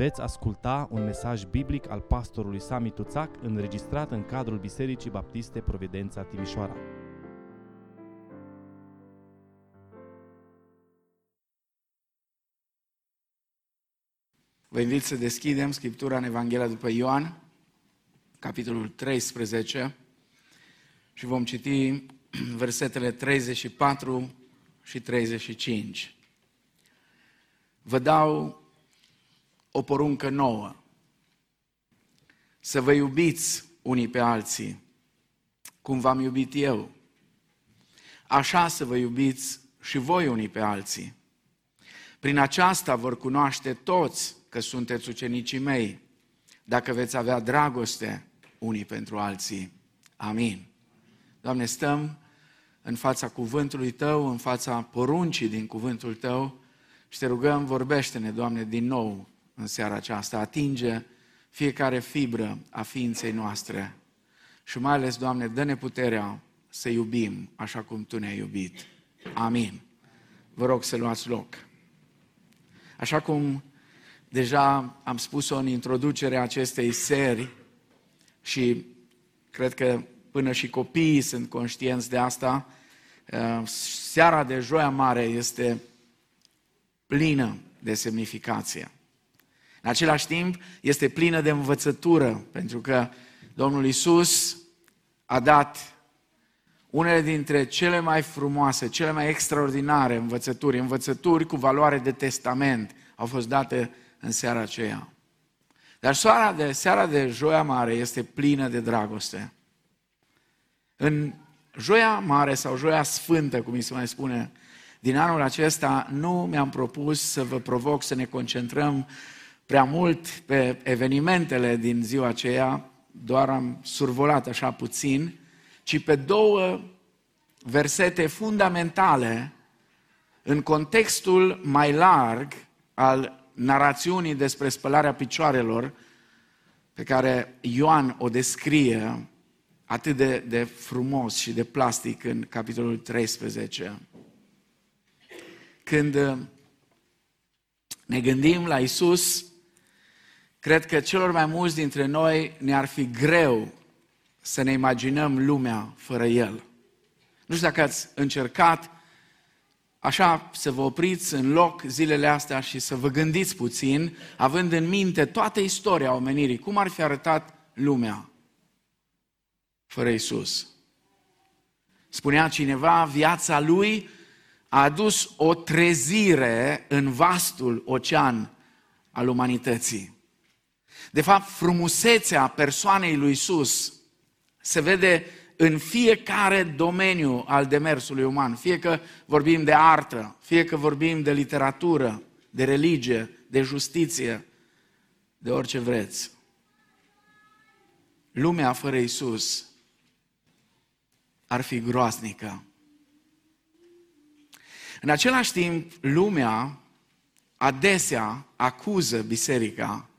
Veți asculta un mesaj biblic al pastorului Sami Tuțac înregistrat în cadrul Bisericii Baptiste Providența Timișoara. Vă invit să deschidem Scriptura în Evanghelia după Ioan, capitolul 13, și vom citi versetele 34 și 35. Vă dau o poruncă nouă. Să vă iubiți unii pe alții, cum v-am iubit eu. Așa să vă iubiți și voi unii pe alții. Prin aceasta vor cunoaște toți că sunteți ucenicii mei, dacă veți avea dragoste unii pentru alții. Amin. Doamne, stăm în fața cuvântului Tău, în fața poruncii din cuvântul Tău și te rugăm, vorbește-ne, Doamne, din nou în seara aceasta. Atinge fiecare fibră a ființei noastre și mai ales, Doamne, dă-ne puterea să iubim așa cum Tu ne-ai iubit. Amin. Vă rog să luați loc. Așa cum deja am spus-o în introducerea acestei seri și cred că până și copiii sunt conștienți de asta, uh, seara de Joia Mare este plină de semnificație. În același timp, este plină de învățătură, pentru că Domnul Isus a dat unele dintre cele mai frumoase, cele mai extraordinare învățături, învățături cu valoare de testament, au fost date în seara aceea. Dar seara de, seara de Joia Mare este plină de dragoste. În Joia Mare sau Joia Sfântă, cum îi se mai spune, din anul acesta nu mi-am propus să vă provoc să ne concentrăm prea mult pe evenimentele din ziua aceea, doar am survolat așa puțin, ci pe două versete fundamentale în contextul mai larg al narațiunii despre spălarea picioarelor pe care Ioan o descrie atât de, de frumos și de plastic în capitolul 13. Când uh, ne gândim la Isus, cred că celor mai mulți dintre noi ne-ar fi greu să ne imaginăm lumea fără El. Nu știu dacă ați încercat așa să vă opriți în loc zilele astea și să vă gândiți puțin, având în minte toată istoria omenirii, cum ar fi arătat lumea fără Isus. Spunea cineva, viața lui a adus o trezire în vastul ocean al umanității. De fapt, frumusețea persoanei lui Isus se vede în fiecare domeniu al demersului uman, fie că vorbim de artă, fie că vorbim de literatură, de religie, de justiție, de orice vreți. Lumea fără Isus ar fi groaznică. În același timp, lumea adesea acuză biserica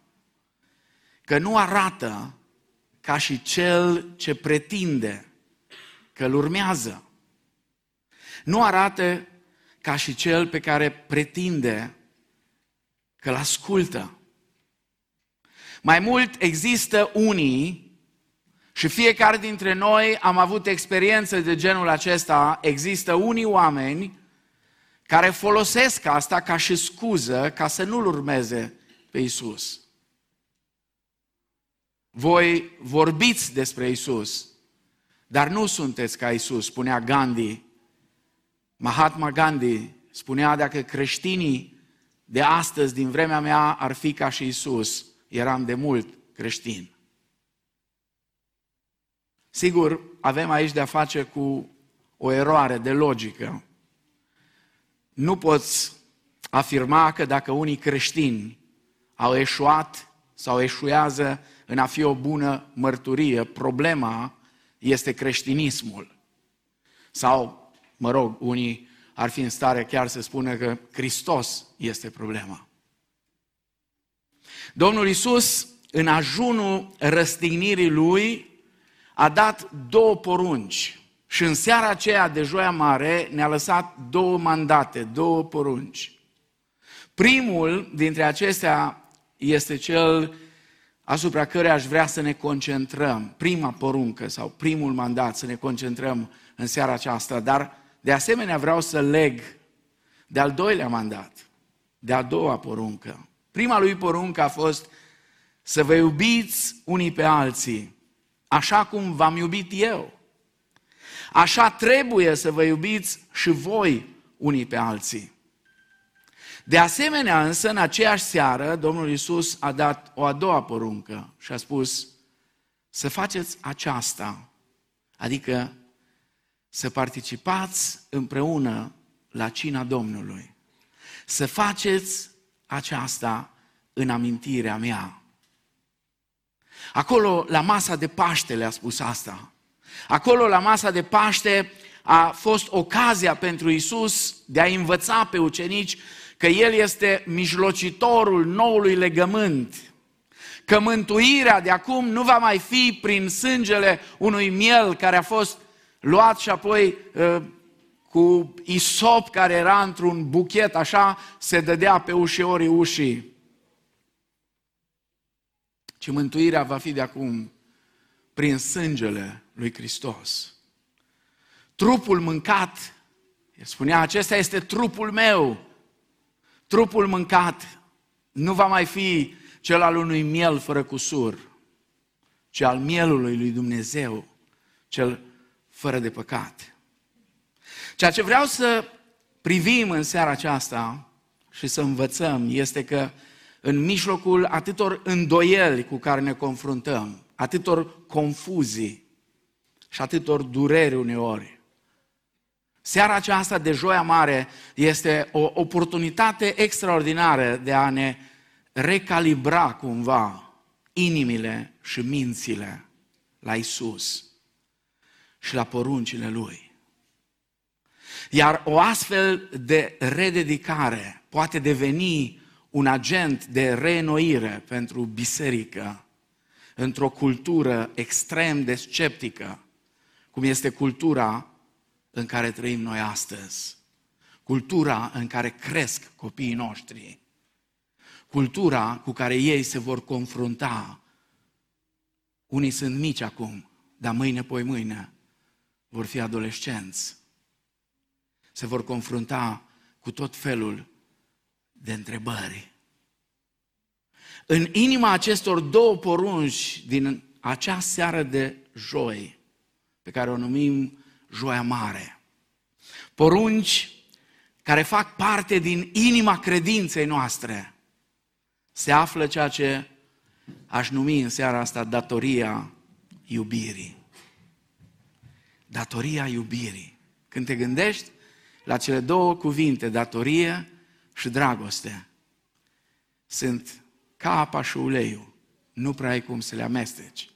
că nu arată ca și cel ce pretinde că îl urmează. Nu arată ca și cel pe care pretinde că îl ascultă. Mai mult, există unii și fiecare dintre noi am avut experiențe de genul acesta. Există unii oameni care folosesc asta ca și scuză ca să nu-L urmeze pe Isus. Voi vorbiți despre Isus, dar nu sunteți ca Isus, spunea Gandhi. Mahatma Gandhi spunea dacă creștinii de astăzi, din vremea mea, ar fi ca și Isus, eram de mult creștin. Sigur, avem aici de-a face cu o eroare de logică. Nu poți afirma că dacă unii creștini au eșuat sau eșuează în a fi o bună mărturie, problema este creștinismul. Sau, mă rog, unii ar fi în stare chiar să spună că Hristos este problema. Domnul Isus, în ajunul răstignirii Lui, a dat două porunci. Și în seara aceea de Joia Mare ne-a lăsat două mandate, două porunci. Primul dintre acestea este cel asupra care aș vrea să ne concentrăm. Prima poruncă sau primul mandat să ne concentrăm în seara aceasta, dar de asemenea vreau să leg de al doilea mandat, de a doua poruncă. Prima lui poruncă a fost să vă iubiți unii pe alții, așa cum v-am iubit eu. Așa trebuie să vă iubiți și voi unii pe alții. De asemenea, însă, în aceeași seară, Domnul Iisus a dat o a doua poruncă și a spus să faceți aceasta, adică să participați împreună la cina Domnului. Să faceți aceasta în amintirea mea. Acolo, la masa de Paște, le-a spus asta. Acolo, la masa de Paște, a fost ocazia pentru Isus de a învăța pe ucenici că El este mijlocitorul noului legământ, că mântuirea de acum nu va mai fi prin sângele unui miel care a fost luat și apoi ă, cu isop care era într-un buchet, așa se dădea pe ușiorii ușii. Ci mântuirea va fi de acum prin sângele lui Hristos. Trupul mâncat, el spunea, acesta este trupul meu, trupul mâncat nu va mai fi cel al unui miel fără cusur, ci al mielului lui Dumnezeu, cel fără de păcat. Ceea ce vreau să privim în seara aceasta și să învățăm este că în mijlocul atâtor îndoieli cu care ne confruntăm, atâtor confuzii și atâtor dureri uneori, Seara aceasta de Joia Mare este o oportunitate extraordinară de a ne recalibra cumva inimile și mințile la Isus și la poruncile Lui. Iar o astfel de rededicare poate deveni un agent de reînnoire pentru biserică într-o cultură extrem de sceptică, cum este cultura în care trăim noi astăzi, cultura în care cresc copiii noștri, cultura cu care ei se vor confrunta. Unii sunt mici acum, dar mâine, poi mâine, vor fi adolescenți. Se vor confrunta cu tot felul de întrebări. În inima acestor două porunci din acea seară de joi, pe care o numim joia mare. Porunci care fac parte din inima credinței noastre. Se află ceea ce aș numi în seara asta datoria iubirii. Datoria iubirii. Când te gândești la cele două cuvinte, datorie și dragoste, sunt ca apa și uleiul. Nu prea ai cum să le amesteci.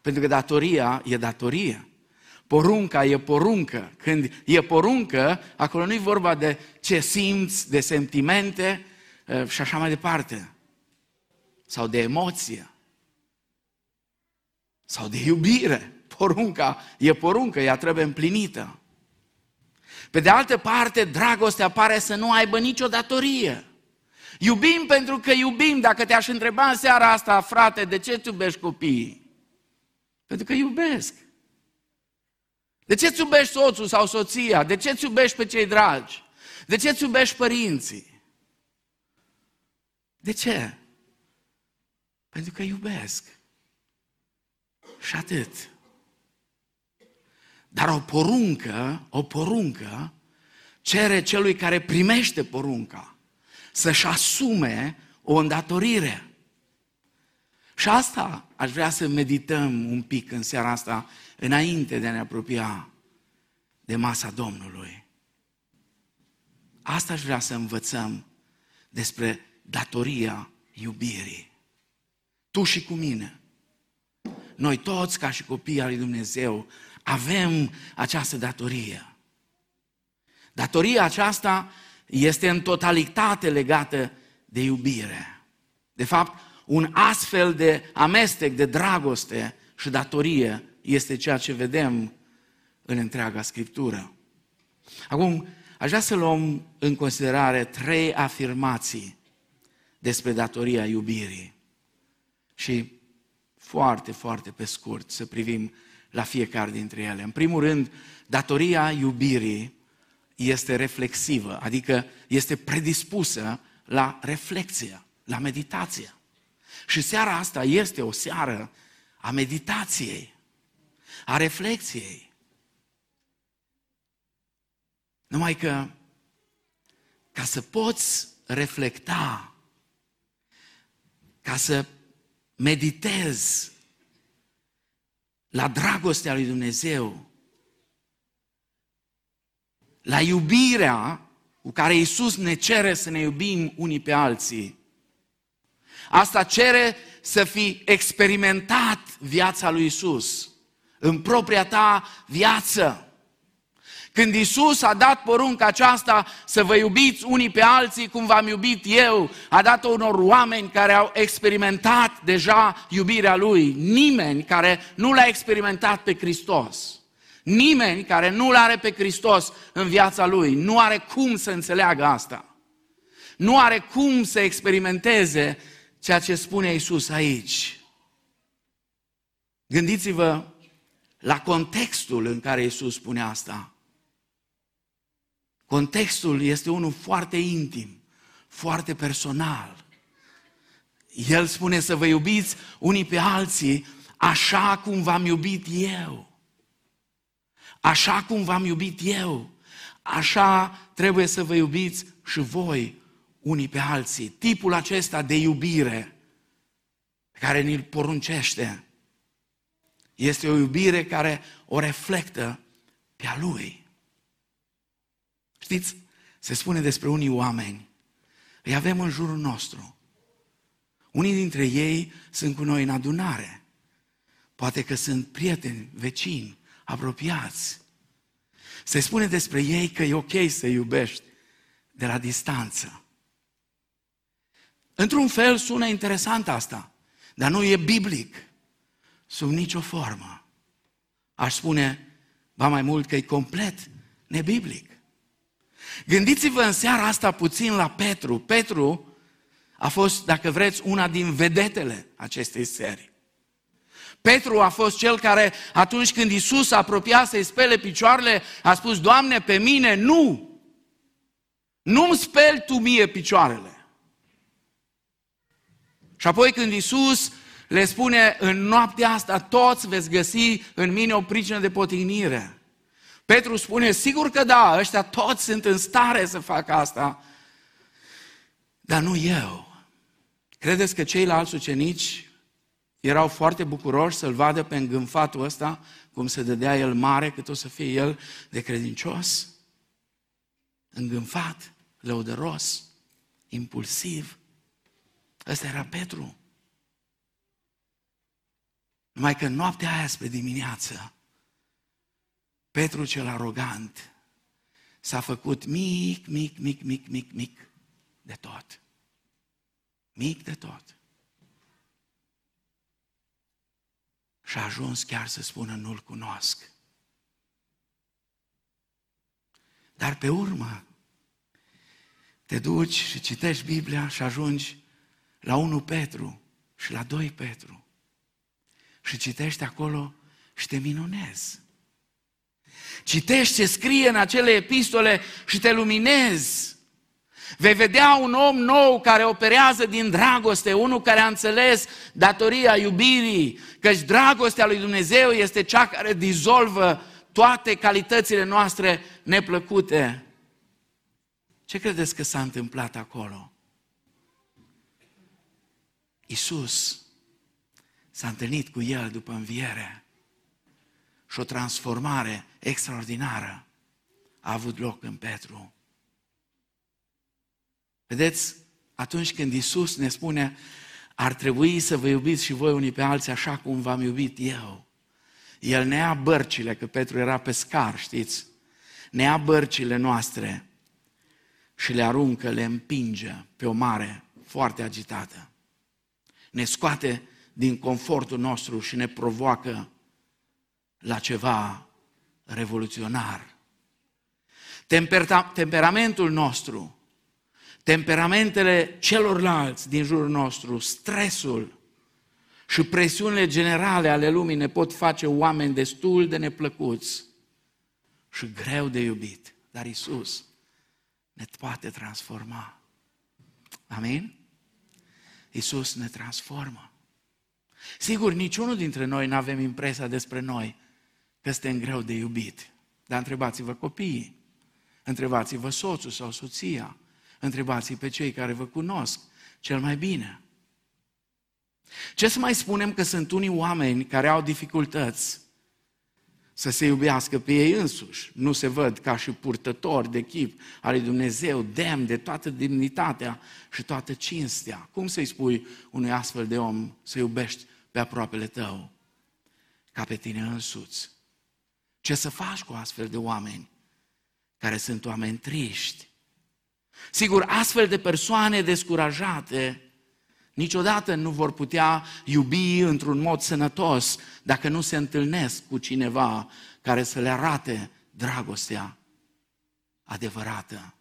Pentru că datoria e datorie. Porunca e poruncă. Când e poruncă, acolo nu e vorba de ce simți, de sentimente uh, și așa mai departe. Sau de emoție. Sau de iubire. Porunca e poruncă, ea trebuie împlinită. Pe de altă parte, dragostea pare să nu aibă nicio datorie. Iubim pentru că iubim. Dacă te-aș întreba în seara asta, frate, de ce îți iubești copiii? Pentru că iubesc. De ce îți iubești soțul sau soția? De ce îți iubești pe cei dragi? De ce îți iubești părinții? De ce? Pentru că iubesc. Și atât. Dar o poruncă, o poruncă, cere celui care primește porunca să-și asume o îndatorire. Și asta aș vrea să medităm un pic în seara asta înainte de a ne apropia de masa Domnului. Asta aș vrea să învățăm despre datoria iubirii. Tu și cu mine. Noi toți, ca și copii al lui Dumnezeu, avem această datorie. Datoria aceasta este în totalitate legată de iubire. De fapt, un astfel de amestec de dragoste și datorie este ceea ce vedem în întreaga Scriptură. Acum, aș vrea să luăm în considerare trei afirmații despre datoria iubirii. Și foarte, foarte pe scurt să privim la fiecare dintre ele. În primul rând, datoria iubirii este reflexivă, adică este predispusă la reflexie, la meditație. Și seara asta este o seară a meditației, a reflexiei. Numai că ca să poți reflecta, ca să meditezi la dragostea lui Dumnezeu, la iubirea cu care Iisus ne cere să ne iubim unii pe alții. Asta cere să fi experimentat viața lui Iisus în propria ta viață. Când Isus a dat porunca aceasta să vă iubiți unii pe alții cum v-am iubit eu, a dat-o unor oameni care au experimentat deja iubirea Lui. Nimeni care nu l-a experimentat pe Hristos. Nimeni care nu-L are pe Hristos în viața Lui nu are cum să înțeleagă asta. Nu are cum să experimenteze ceea ce spune Isus aici. Gândiți-vă la contextul în care Isus spune asta. Contextul este unul foarte intim, foarte personal. El spune să vă iubiți unii pe alții așa cum v-am iubit eu. Așa cum v-am iubit eu, așa trebuie să vă iubiți și voi unii pe alții. Tipul acesta de iubire pe care ni-l poruncește este o iubire care o reflectă pe a lui. Știți, se spune despre unii oameni, îi avem în jurul nostru. Unii dintre ei sunt cu noi în adunare. Poate că sunt prieteni, vecini, apropiați. Se spune despre ei că e ok să iubești de la distanță. Într-un fel sună interesant asta, dar nu e biblic, sub nicio formă. Aș spune, ba mai mult că e complet nebiblic. Gândiți-vă în seara asta puțin la Petru. Petru a fost, dacă vreți, una din vedetele acestei serii. Petru a fost cel care, atunci când Isus a apropiat să-i spele picioarele, a spus, Doamne, pe mine nu! Nu-mi speli tu mie picioarele. Și apoi când Isus le spune, în noaptea asta toți veți găsi în mine o pricină de potignire. Petru spune, sigur că da, ăștia toți sunt în stare să facă asta, dar nu eu. Credeți că ceilalți ucenici erau foarte bucuroși să-l vadă pe îngânfatul ăsta, cum se dădea el mare, cât o să fie el de credincios. Îngânfat, lăudăros, impulsiv. Ăsta era Petru. Numai că noaptea aia spre dimineață, Petru cel arogant s-a făcut mic, mic, mic, mic, mic, mic de tot. Mic de tot. și a ajuns chiar să spună nu-L cunosc. Dar pe urmă te duci și citești Biblia și ajungi la 1 Petru și la 2 Petru și citești acolo și te minunezi. Citești ce scrie în acele epistole și te luminezi. Vei vedea un om nou care operează din dragoste, unul care a înțeles datoria iubirii, căci dragostea lui Dumnezeu este cea care dizolvă toate calitățile noastre neplăcute. Ce credeți că s-a întâmplat acolo? Isus s-a întâlnit cu el după înviere și o transformare extraordinară a avut loc în Petru. Vedeți, atunci când Isus ne spune ar trebui să vă iubiți și voi unii pe alții așa cum v-am iubit eu. El ne ia bărcile, că Petru era pescar, știți? Ne ia bărcile noastre și le aruncă, le împinge pe o mare foarte agitată. Ne scoate din confortul nostru și ne provoacă la ceva revoluționar. Temperamentul nostru temperamentele celorlalți din jurul nostru, stresul și presiunile generale ale lumii ne pot face oameni destul de neplăcuți și greu de iubit. Dar Isus ne poate transforma. Amin? Isus ne transformă. Sigur, niciunul dintre noi nu avem impresia despre noi că suntem greu de iubit. Dar întrebați-vă copiii, întrebați-vă soțul sau soția, întrebați pe cei care vă cunosc cel mai bine. Ce să mai spunem că sunt unii oameni care au dificultăți să se iubească pe ei însuși. Nu se văd ca și purtători de chip al lui Dumnezeu, demn de toată demnitatea și toată cinstea. Cum să-i spui unui astfel de om să iubești pe aproapele tău? Ca pe tine însuți. Ce să faci cu astfel de oameni care sunt oameni triști? Sigur, astfel de persoane descurajate niciodată nu vor putea iubi într-un mod sănătos dacă nu se întâlnesc cu cineva care să le arate dragostea adevărată.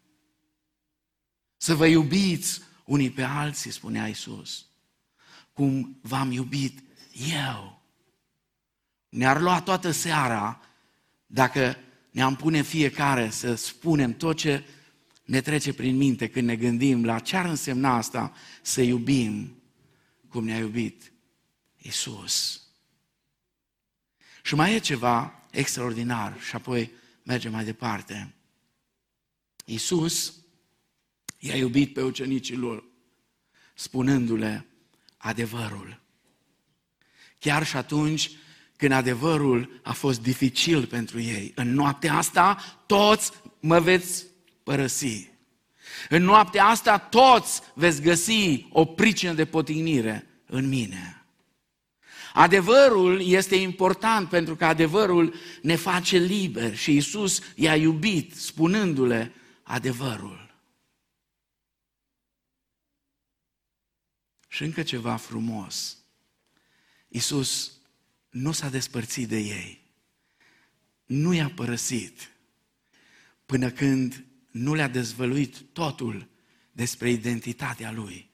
Să vă iubiți unii pe alții, spunea Isus, cum v-am iubit eu. Ne-ar lua toată seara dacă ne-am pune fiecare să spunem tot ce ne trece prin minte când ne gândim la ce ar însemna asta să iubim cum ne-a iubit Isus. Și mai e ceva extraordinar și apoi mergem mai departe. Isus i-a iubit pe ucenicii lor, spunându-le adevărul. Chiar și atunci când adevărul a fost dificil pentru ei. În noaptea asta toți mă veți părăsi. În noaptea asta toți veți găsi o pricină de potignire în mine. Adevărul este important pentru că adevărul ne face liberi și Isus i-a iubit spunându-le adevărul. Și încă ceva frumos. Isus nu s-a despărțit de ei. Nu i-a părăsit până când nu le-a dezvăluit totul despre identitatea lui.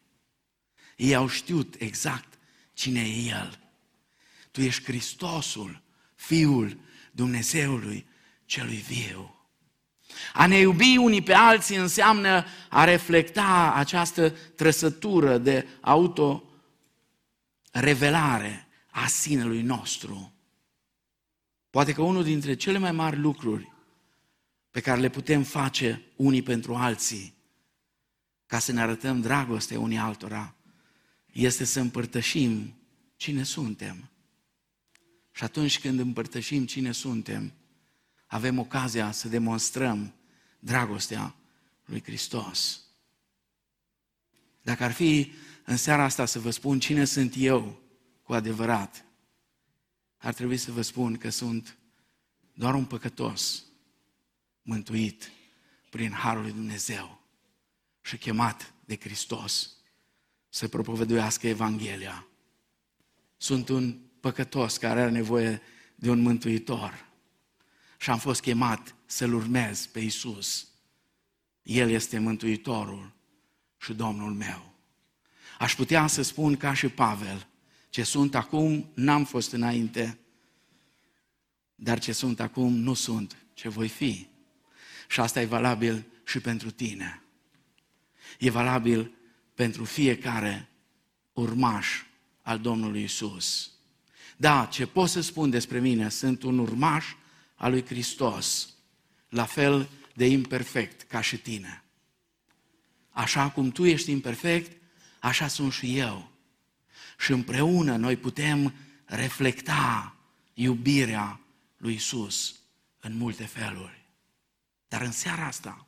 Ei au știut exact cine e El. Tu ești Hristosul, Fiul Dumnezeului celui viu. A ne iubi unii pe alții înseamnă a reflecta această trăsătură de auto-revelare a sinelui nostru. Poate că unul dintre cele mai mari lucruri pe care le putem face unii pentru alții, ca să ne arătăm dragoste unii altora, este să împărtășim cine suntem. Și atunci când împărtășim cine suntem, avem ocazia să demonstrăm dragostea lui Hristos. Dacă ar fi în seara asta să vă spun cine sunt eu cu adevărat, ar trebui să vă spun că sunt doar un păcătos mântuit prin Harul lui Dumnezeu și chemat de Hristos să propovăduiască Evanghelia. Sunt un păcătos care are nevoie de un mântuitor și am fost chemat să-L urmez pe Isus. El este Mântuitorul și Domnul meu. Aș putea să spun ca și Pavel, ce sunt acum n-am fost înainte, dar ce sunt acum nu sunt ce voi fi. Și asta e valabil și pentru tine. E valabil pentru fiecare urmaș al Domnului Isus. Da, ce pot să spun despre mine, sunt un urmaș al lui Hristos, la fel de imperfect ca și tine. Așa cum tu ești imperfect, așa sunt și eu. Și împreună noi putem reflecta iubirea lui Isus în multe feluri. Dar în seara asta,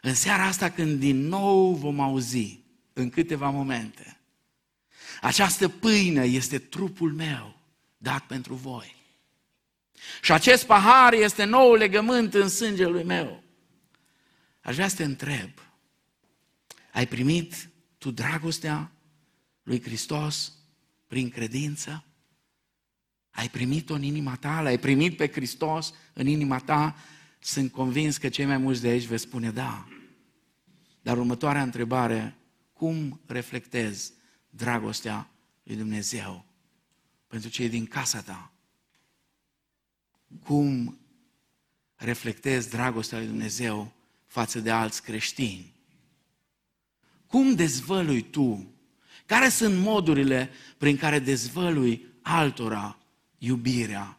în seara asta când din nou vom auzi, în câteva momente, această pâine este trupul meu dat pentru voi. Și acest pahar este nou legământ în sângele lui meu. Aș vrea să te întreb, ai primit tu dragostea lui Hristos prin credință? Ai primit-o în inima ta? L-ai primit pe Hristos în inima ta sunt convins că cei mai mulți de aici vă spune da. Dar următoarea întrebare, cum reflectezi dragostea lui Dumnezeu pentru cei din casa ta? Cum reflectezi dragostea lui Dumnezeu față de alți creștini? Cum dezvălui tu? Care sunt modurile prin care dezvălui altora iubirea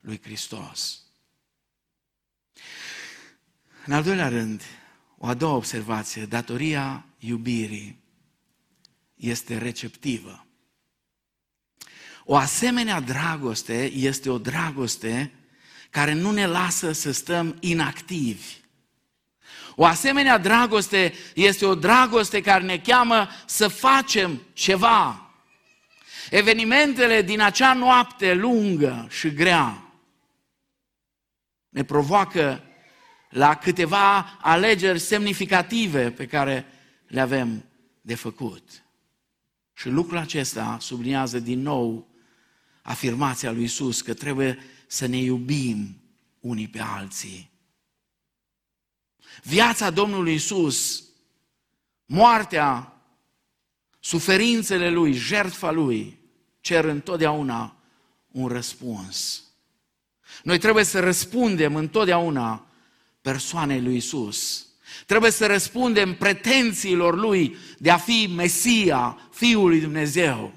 lui Hristos? În al doilea rând, o a doua observație, datoria iubirii este receptivă. O asemenea dragoste este o dragoste care nu ne lasă să stăm inactivi. O asemenea dragoste este o dragoste care ne cheamă să facem ceva. Evenimentele din acea noapte lungă și grea ne provoacă la câteva alegeri semnificative pe care le avem de făcut. Și lucrul acesta subliniază din nou afirmația lui Isus că trebuie să ne iubim unii pe alții. Viața Domnului Isus, moartea, suferințele Lui, jertfa Lui, cer întotdeauna un răspuns. Noi trebuie să răspundem întotdeauna persoanei lui Isus. Trebuie să răspundem pretențiilor lui de a fi Mesia, Fiul lui Dumnezeu.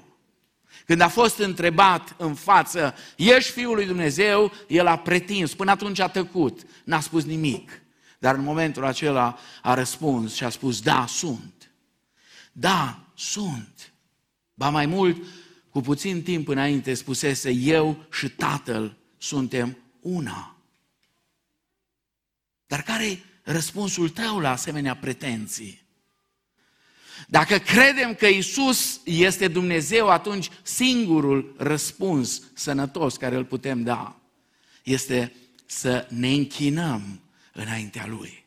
Când a fost întrebat în față, ești Fiul lui Dumnezeu, el a pretins, până atunci a tăcut, n-a spus nimic. Dar în momentul acela a răspuns și a spus, da, sunt. Da, sunt. Ba mai mult, cu puțin timp înainte spusese, eu și Tatăl suntem una. Dar care e răspunsul tău la asemenea pretenții? Dacă credem că Isus este Dumnezeu, atunci singurul răspuns sănătos care îl putem da este să ne închinăm înaintea Lui.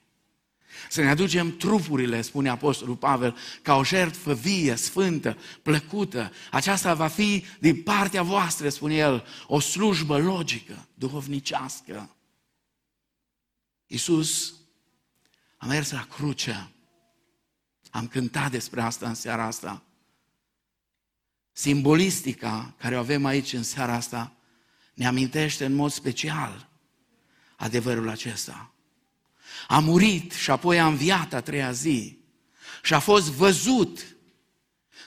Să ne aducem trupurile, spune Apostolul Pavel, ca o jertfă vie, sfântă, plăcută. Aceasta va fi din partea voastră, spune el, o slujbă logică, duhovnicească. Iisus a mers la cruce. Am cântat despre asta în seara asta. Simbolistica care o avem aici în seara asta ne amintește în mod special adevărul acesta. A murit și apoi a înviat a treia zi și a fost văzut.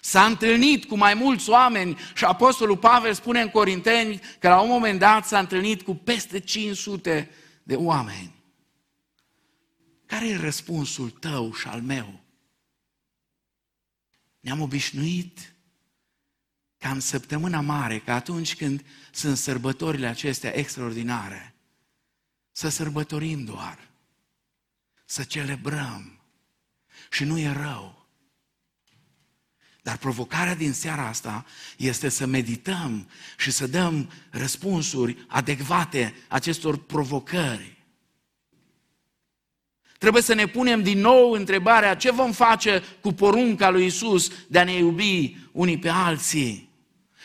S-a întâlnit cu mai mulți oameni și Apostolul Pavel spune în Corinteni că la un moment dat s-a întâlnit cu peste 500 de oameni. Care e răspunsul tău și al meu? Ne-am obișnuit ca în săptămâna mare, ca atunci când sunt sărbătorile acestea extraordinare, să sărbătorim doar, să celebrăm și nu e rău. Dar provocarea din seara asta este să medităm și să dăm răspunsuri adecvate acestor provocări. Trebuie să ne punem din nou întrebarea ce vom face cu porunca lui Isus de a ne iubi unii pe alții.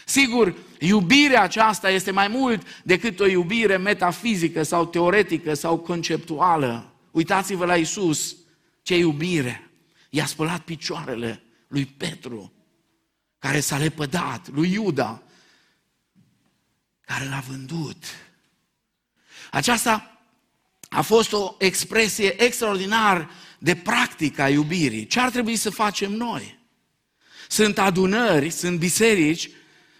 Sigur, iubirea aceasta este mai mult decât o iubire metafizică sau teoretică sau conceptuală. Uitați-vă la Isus, ce iubire! I-a spălat picioarele lui Petru, care s-a lepădat, lui Iuda, care l-a vândut. Aceasta a fost o expresie extraordinar de practică a iubirii. Ce ar trebui să facem noi? Sunt adunări, sunt biserici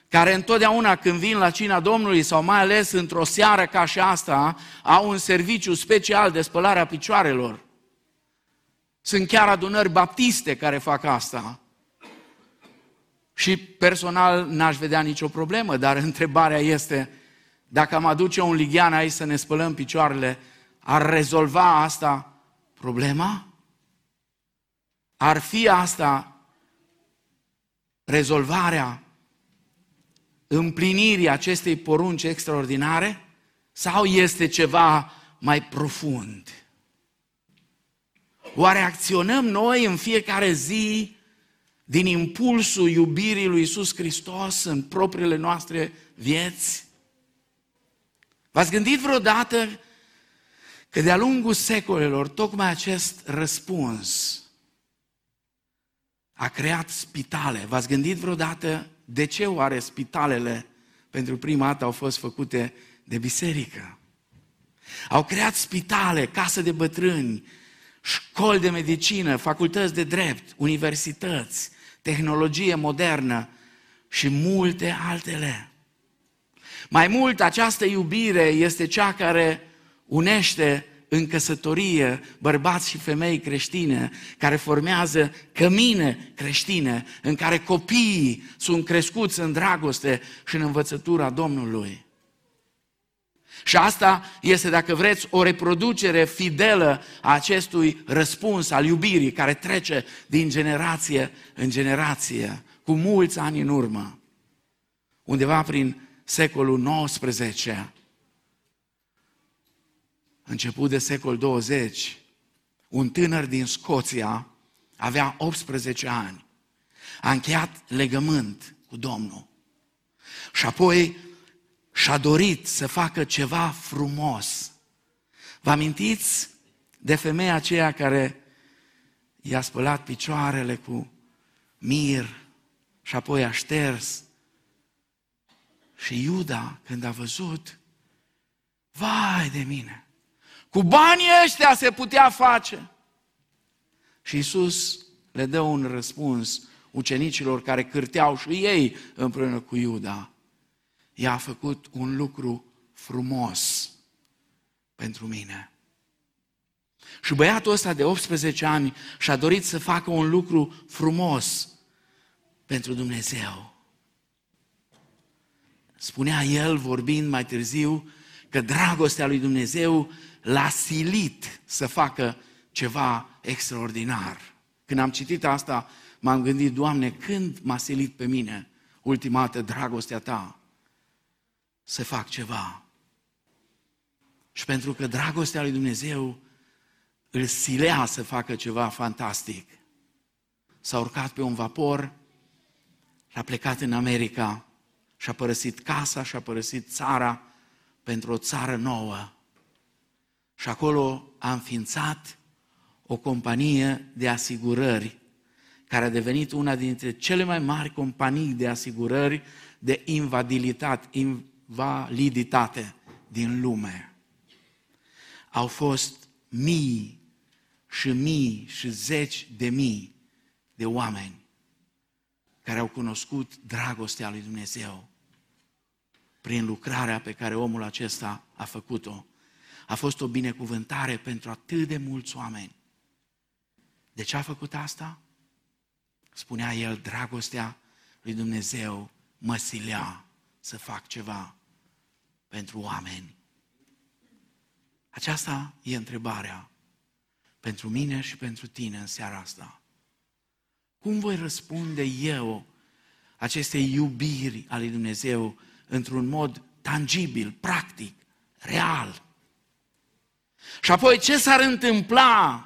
care întotdeauna când vin la cina Domnului sau mai ales într-o seară ca și asta, au un serviciu special de spălare a picioarelor. Sunt chiar adunări baptiste care fac asta. Și personal n-aș vedea nicio problemă, dar întrebarea este, dacă am aduce un lighean aici să ne spălăm picioarele, ar rezolva asta problema? Ar fi asta rezolvarea împlinirii acestei porunci extraordinare? Sau este ceva mai profund? Oare acționăm noi în fiecare zi din impulsul iubirii lui Isus Hristos în propriile noastre vieți? V-ați gândit vreodată că de-a lungul secolelor, tocmai acest răspuns a creat spitale. V-ați gândit vreodată de ce oare spitalele pentru prima dată au fost făcute de biserică? Au creat spitale, case de bătrâni, școli de medicină, facultăți de drept, universități, tehnologie modernă și multe altele. Mai mult, această iubire este cea care unește în căsătorie bărbați și femei creștine, care formează cămine creștine, în care copiii sunt crescuți în dragoste și în învățătura Domnului. Și asta este, dacă vreți, o reproducere fidelă a acestui răspuns al iubirii care trece din generație în generație, cu mulți ani în urmă. Undeva prin secolul XIX, început de secol 20, un tânăr din Scoția avea 18 ani. A încheiat legământ cu Domnul. Și apoi și-a dorit să facă ceva frumos. Vă amintiți de femeia aceea care i-a spălat picioarele cu mir și apoi a șters? Și Iuda, când a văzut, vai de mine, cu banii ăștia se putea face. Și Isus le dă un răspuns ucenicilor care cârteau și ei împreună cu Iuda ea a făcut un lucru frumos pentru mine. Și băiatul ăsta de 18 ani și-a dorit să facă un lucru frumos pentru Dumnezeu. Spunea el, vorbind mai târziu, că dragostea lui Dumnezeu l-a silit să facă ceva extraordinar. Când am citit asta, m-am gândit, Doamne, când m-a silit pe mine ultima dată dragostea Ta? să fac ceva. Și pentru că dragostea lui Dumnezeu îl silea să facă ceva fantastic, s-a urcat pe un vapor și a plecat în America și a părăsit casa și a părăsit țara pentru o țară nouă. Și acolo a înființat o companie de asigurări care a devenit una dintre cele mai mari companii de asigurări de invadilitate, validitate din lume. Au fost mii și mii și zeci de mii de oameni care au cunoscut dragostea lui Dumnezeu prin lucrarea pe care omul acesta a făcut-o. A fost o binecuvântare pentru atât de mulți oameni. De ce a făcut asta? Spunea el, dragostea lui Dumnezeu mă silea să fac ceva pentru oameni? Aceasta e întrebarea pentru mine și pentru tine în seara asta. Cum voi răspunde eu acestei iubiri ale lui Dumnezeu într-un mod tangibil, practic, real? Și apoi ce s-ar întâmpla?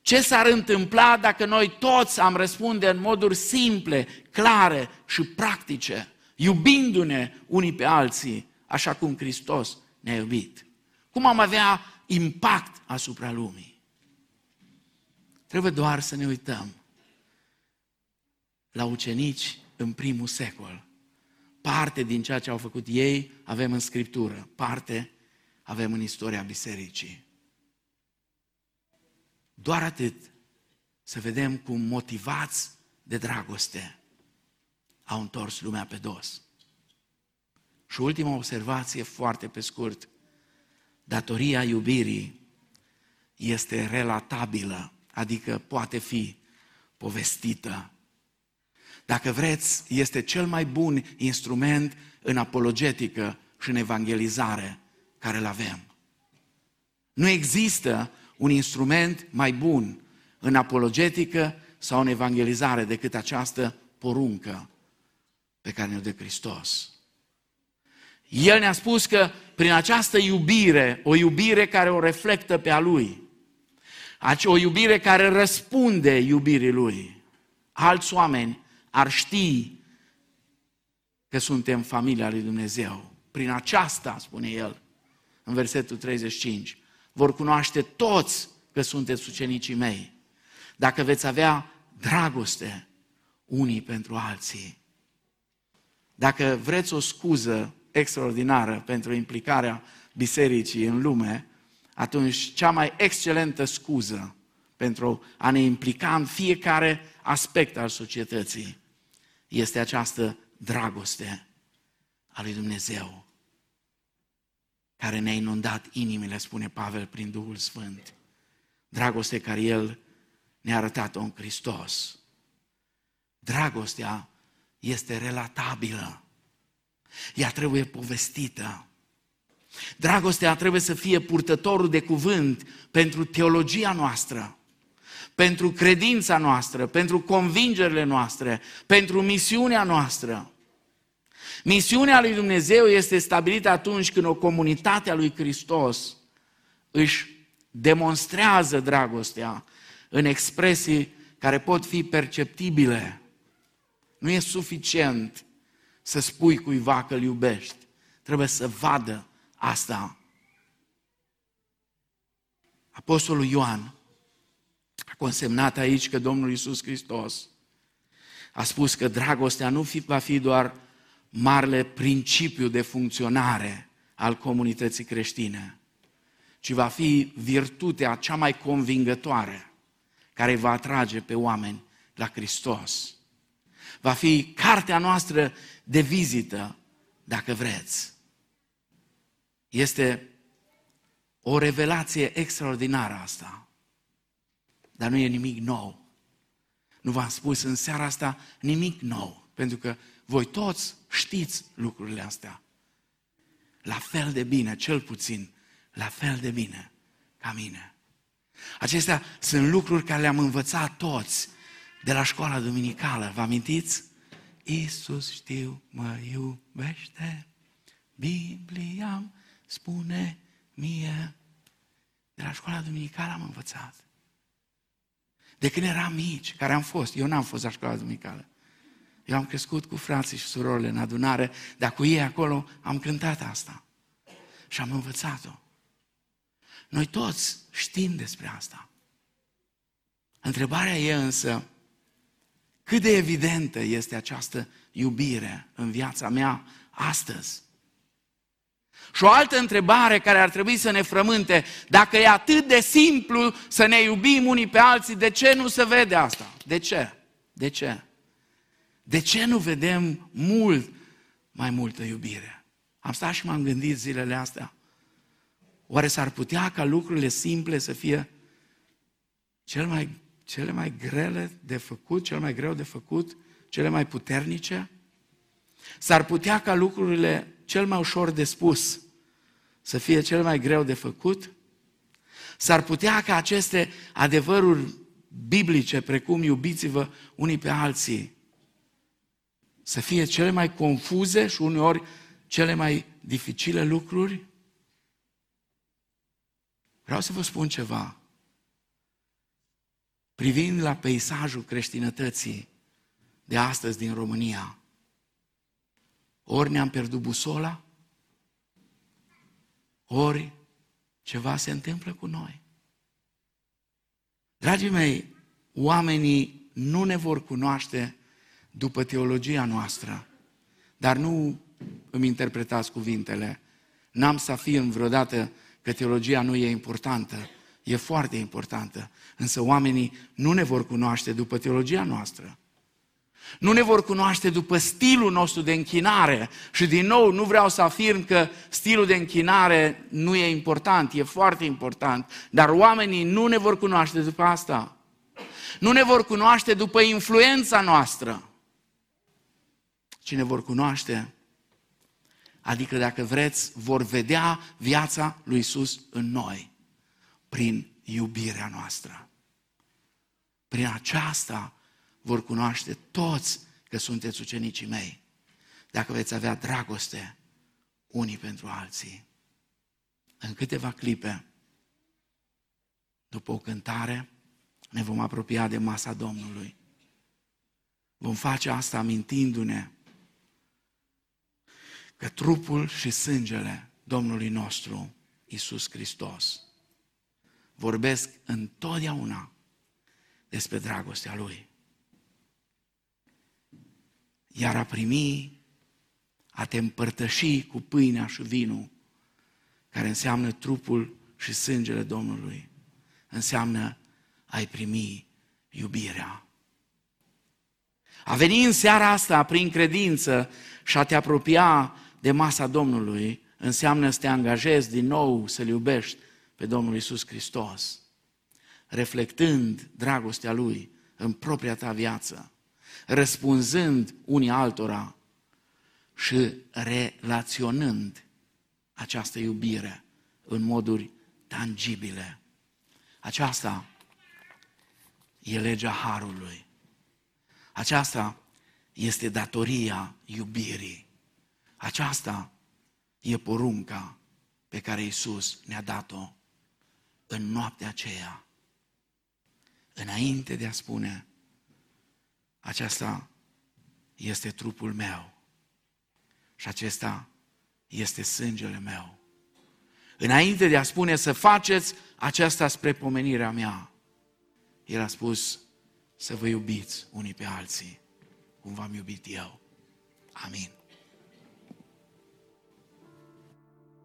Ce s-ar întâmpla dacă noi toți am răspunde în moduri simple, clare și practice, iubindu-ne unii pe alții așa cum Hristos ne-a iubit? Cum am avea impact asupra lumii? Trebuie doar să ne uităm la ucenici în primul secol. Parte din ceea ce au făcut ei avem în Scriptură, parte avem în istoria bisericii. Doar atât să vedem cum motivați de dragoste au întors lumea pe dos. Și ultima observație, foarte pe scurt, datoria iubirii este relatabilă, adică poate fi povestită. Dacă vreți, este cel mai bun instrument în apologetică și în evangelizare care îl avem. Nu există un instrument mai bun în apologetică sau în evangelizare decât această poruncă pe care ne-o dă Hristos. El ne-a spus că prin această iubire, o iubire care o reflectă pe a Lui, o iubire care răspunde iubirii Lui, alți oameni ar ști că suntem familia lui Dumnezeu. Prin aceasta, spune El, în versetul 35, vor cunoaște toți că sunteți ucenicii mei. Dacă veți avea dragoste unii pentru alții. Dacă vreți o scuză extraordinară pentru implicarea bisericii în lume, atunci cea mai excelentă scuză pentru a ne implica în fiecare aspect al societății este această dragoste a lui Dumnezeu care ne-a inundat inimile, spune Pavel, prin Duhul Sfânt. Dragoste care El ne-a arătat-o în Hristos. Dragostea este relatabilă. Ea trebuie povestită. Dragostea trebuie să fie purtătorul de cuvânt pentru teologia noastră, pentru credința noastră, pentru convingerile noastre, pentru misiunea noastră. Misiunea lui Dumnezeu este stabilită atunci când o comunitate a lui Hristos își demonstrează dragostea în expresii care pot fi perceptibile. Nu e suficient să spui cuiva că îl iubești. Trebuie să vadă asta. Apostolul Ioan a consemnat aici că Domnul Iisus Hristos a spus că dragostea nu va fi doar marele principiu de funcționare al comunității creștine, ci va fi virtutea cea mai convingătoare care va atrage pe oameni la Hristos. Va fi cartea noastră de vizită, dacă vreți. Este o revelație extraordinară asta. Dar nu e nimic nou. Nu v-am spus în seara asta nimic nou, pentru că voi toți știți lucrurile astea. La fel de bine, cel puțin, la fel de bine ca mine. Acestea sunt lucruri care le-am învățat toți de la școala duminicală. Vă amintiți? Iisus știu, mă iubește, Biblia spune mie. De la școala duminicală am învățat. De când eram mici, care am fost, eu n-am fost la școala duminicală. Eu am crescut cu frații și surorile în adunare, dar cu ei acolo am cântat asta. Și am învățat-o. Noi toți știm despre asta. Întrebarea e însă, cât de evidentă este această iubire în viața mea astăzi? Și o altă întrebare care ar trebui să ne frământe, dacă e atât de simplu să ne iubim unii pe alții, de ce nu se vede asta? De ce? De ce? De ce nu vedem mult mai multă iubire? Am stat și m-am gândit zilele astea. Oare s-ar putea ca lucrurile simple să fie cel mai, cele mai grele de făcut, cel mai greu de făcut, cele mai puternice? S-ar putea ca lucrurile cel mai ușor de spus să fie cel mai greu de făcut? S-ar putea ca aceste adevăruri biblice, precum iubiți-vă unii pe alții, să fie cele mai confuze și uneori cele mai dificile lucruri? Vreau să vă spun ceva. Privind la peisajul creștinătății de astăzi din România, ori ne-am pierdut busola, ori ceva se întâmplă cu noi. Dragii mei, oamenii nu ne vor cunoaște după teologia noastră. Dar nu îmi interpretați cuvintele. N-am să afirm vreodată că teologia nu e importantă. E foarte importantă. Însă oamenii nu ne vor cunoaște după teologia noastră. Nu ne vor cunoaște după stilul nostru de închinare. Și din nou, nu vreau să afirm că stilul de închinare nu e important, e foarte important. Dar oamenii nu ne vor cunoaște după asta. Nu ne vor cunoaște după influența noastră. Cine vor cunoaște, adică dacă vreți, vor vedea viața lui Isus în noi, prin iubirea noastră. Prin aceasta vor cunoaște toți că sunteți ucenicii mei, dacă veți avea dragoste unii pentru alții. În câteva clipe, după o cântare, ne vom apropia de masa Domnului. Vom face asta amintindu-ne că trupul și sângele Domnului nostru, Isus Hristos, vorbesc întotdeauna despre dragostea Lui. Iar a primi, a te împărtăși cu pâinea și vinul, care înseamnă trupul și sângele Domnului, înseamnă ai primi iubirea. A veni în seara asta prin credință și a te apropia de masa Domnului înseamnă să te angajezi din nou să-L iubești pe Domnul Isus Hristos, reflectând dragostea Lui în propria ta viață, răspunzând unii altora și relaționând această iubire în moduri tangibile. Aceasta e legea Harului. Aceasta este datoria iubirii. Aceasta e porunca pe care Isus ne-a dat-o în noaptea aceea. Înainte de a spune, aceasta este trupul meu și acesta este sângele meu. Înainte de a spune să faceți aceasta spre pomenirea mea, El a spus să vă iubiți unii pe alții, cum v-am iubit eu. Amin.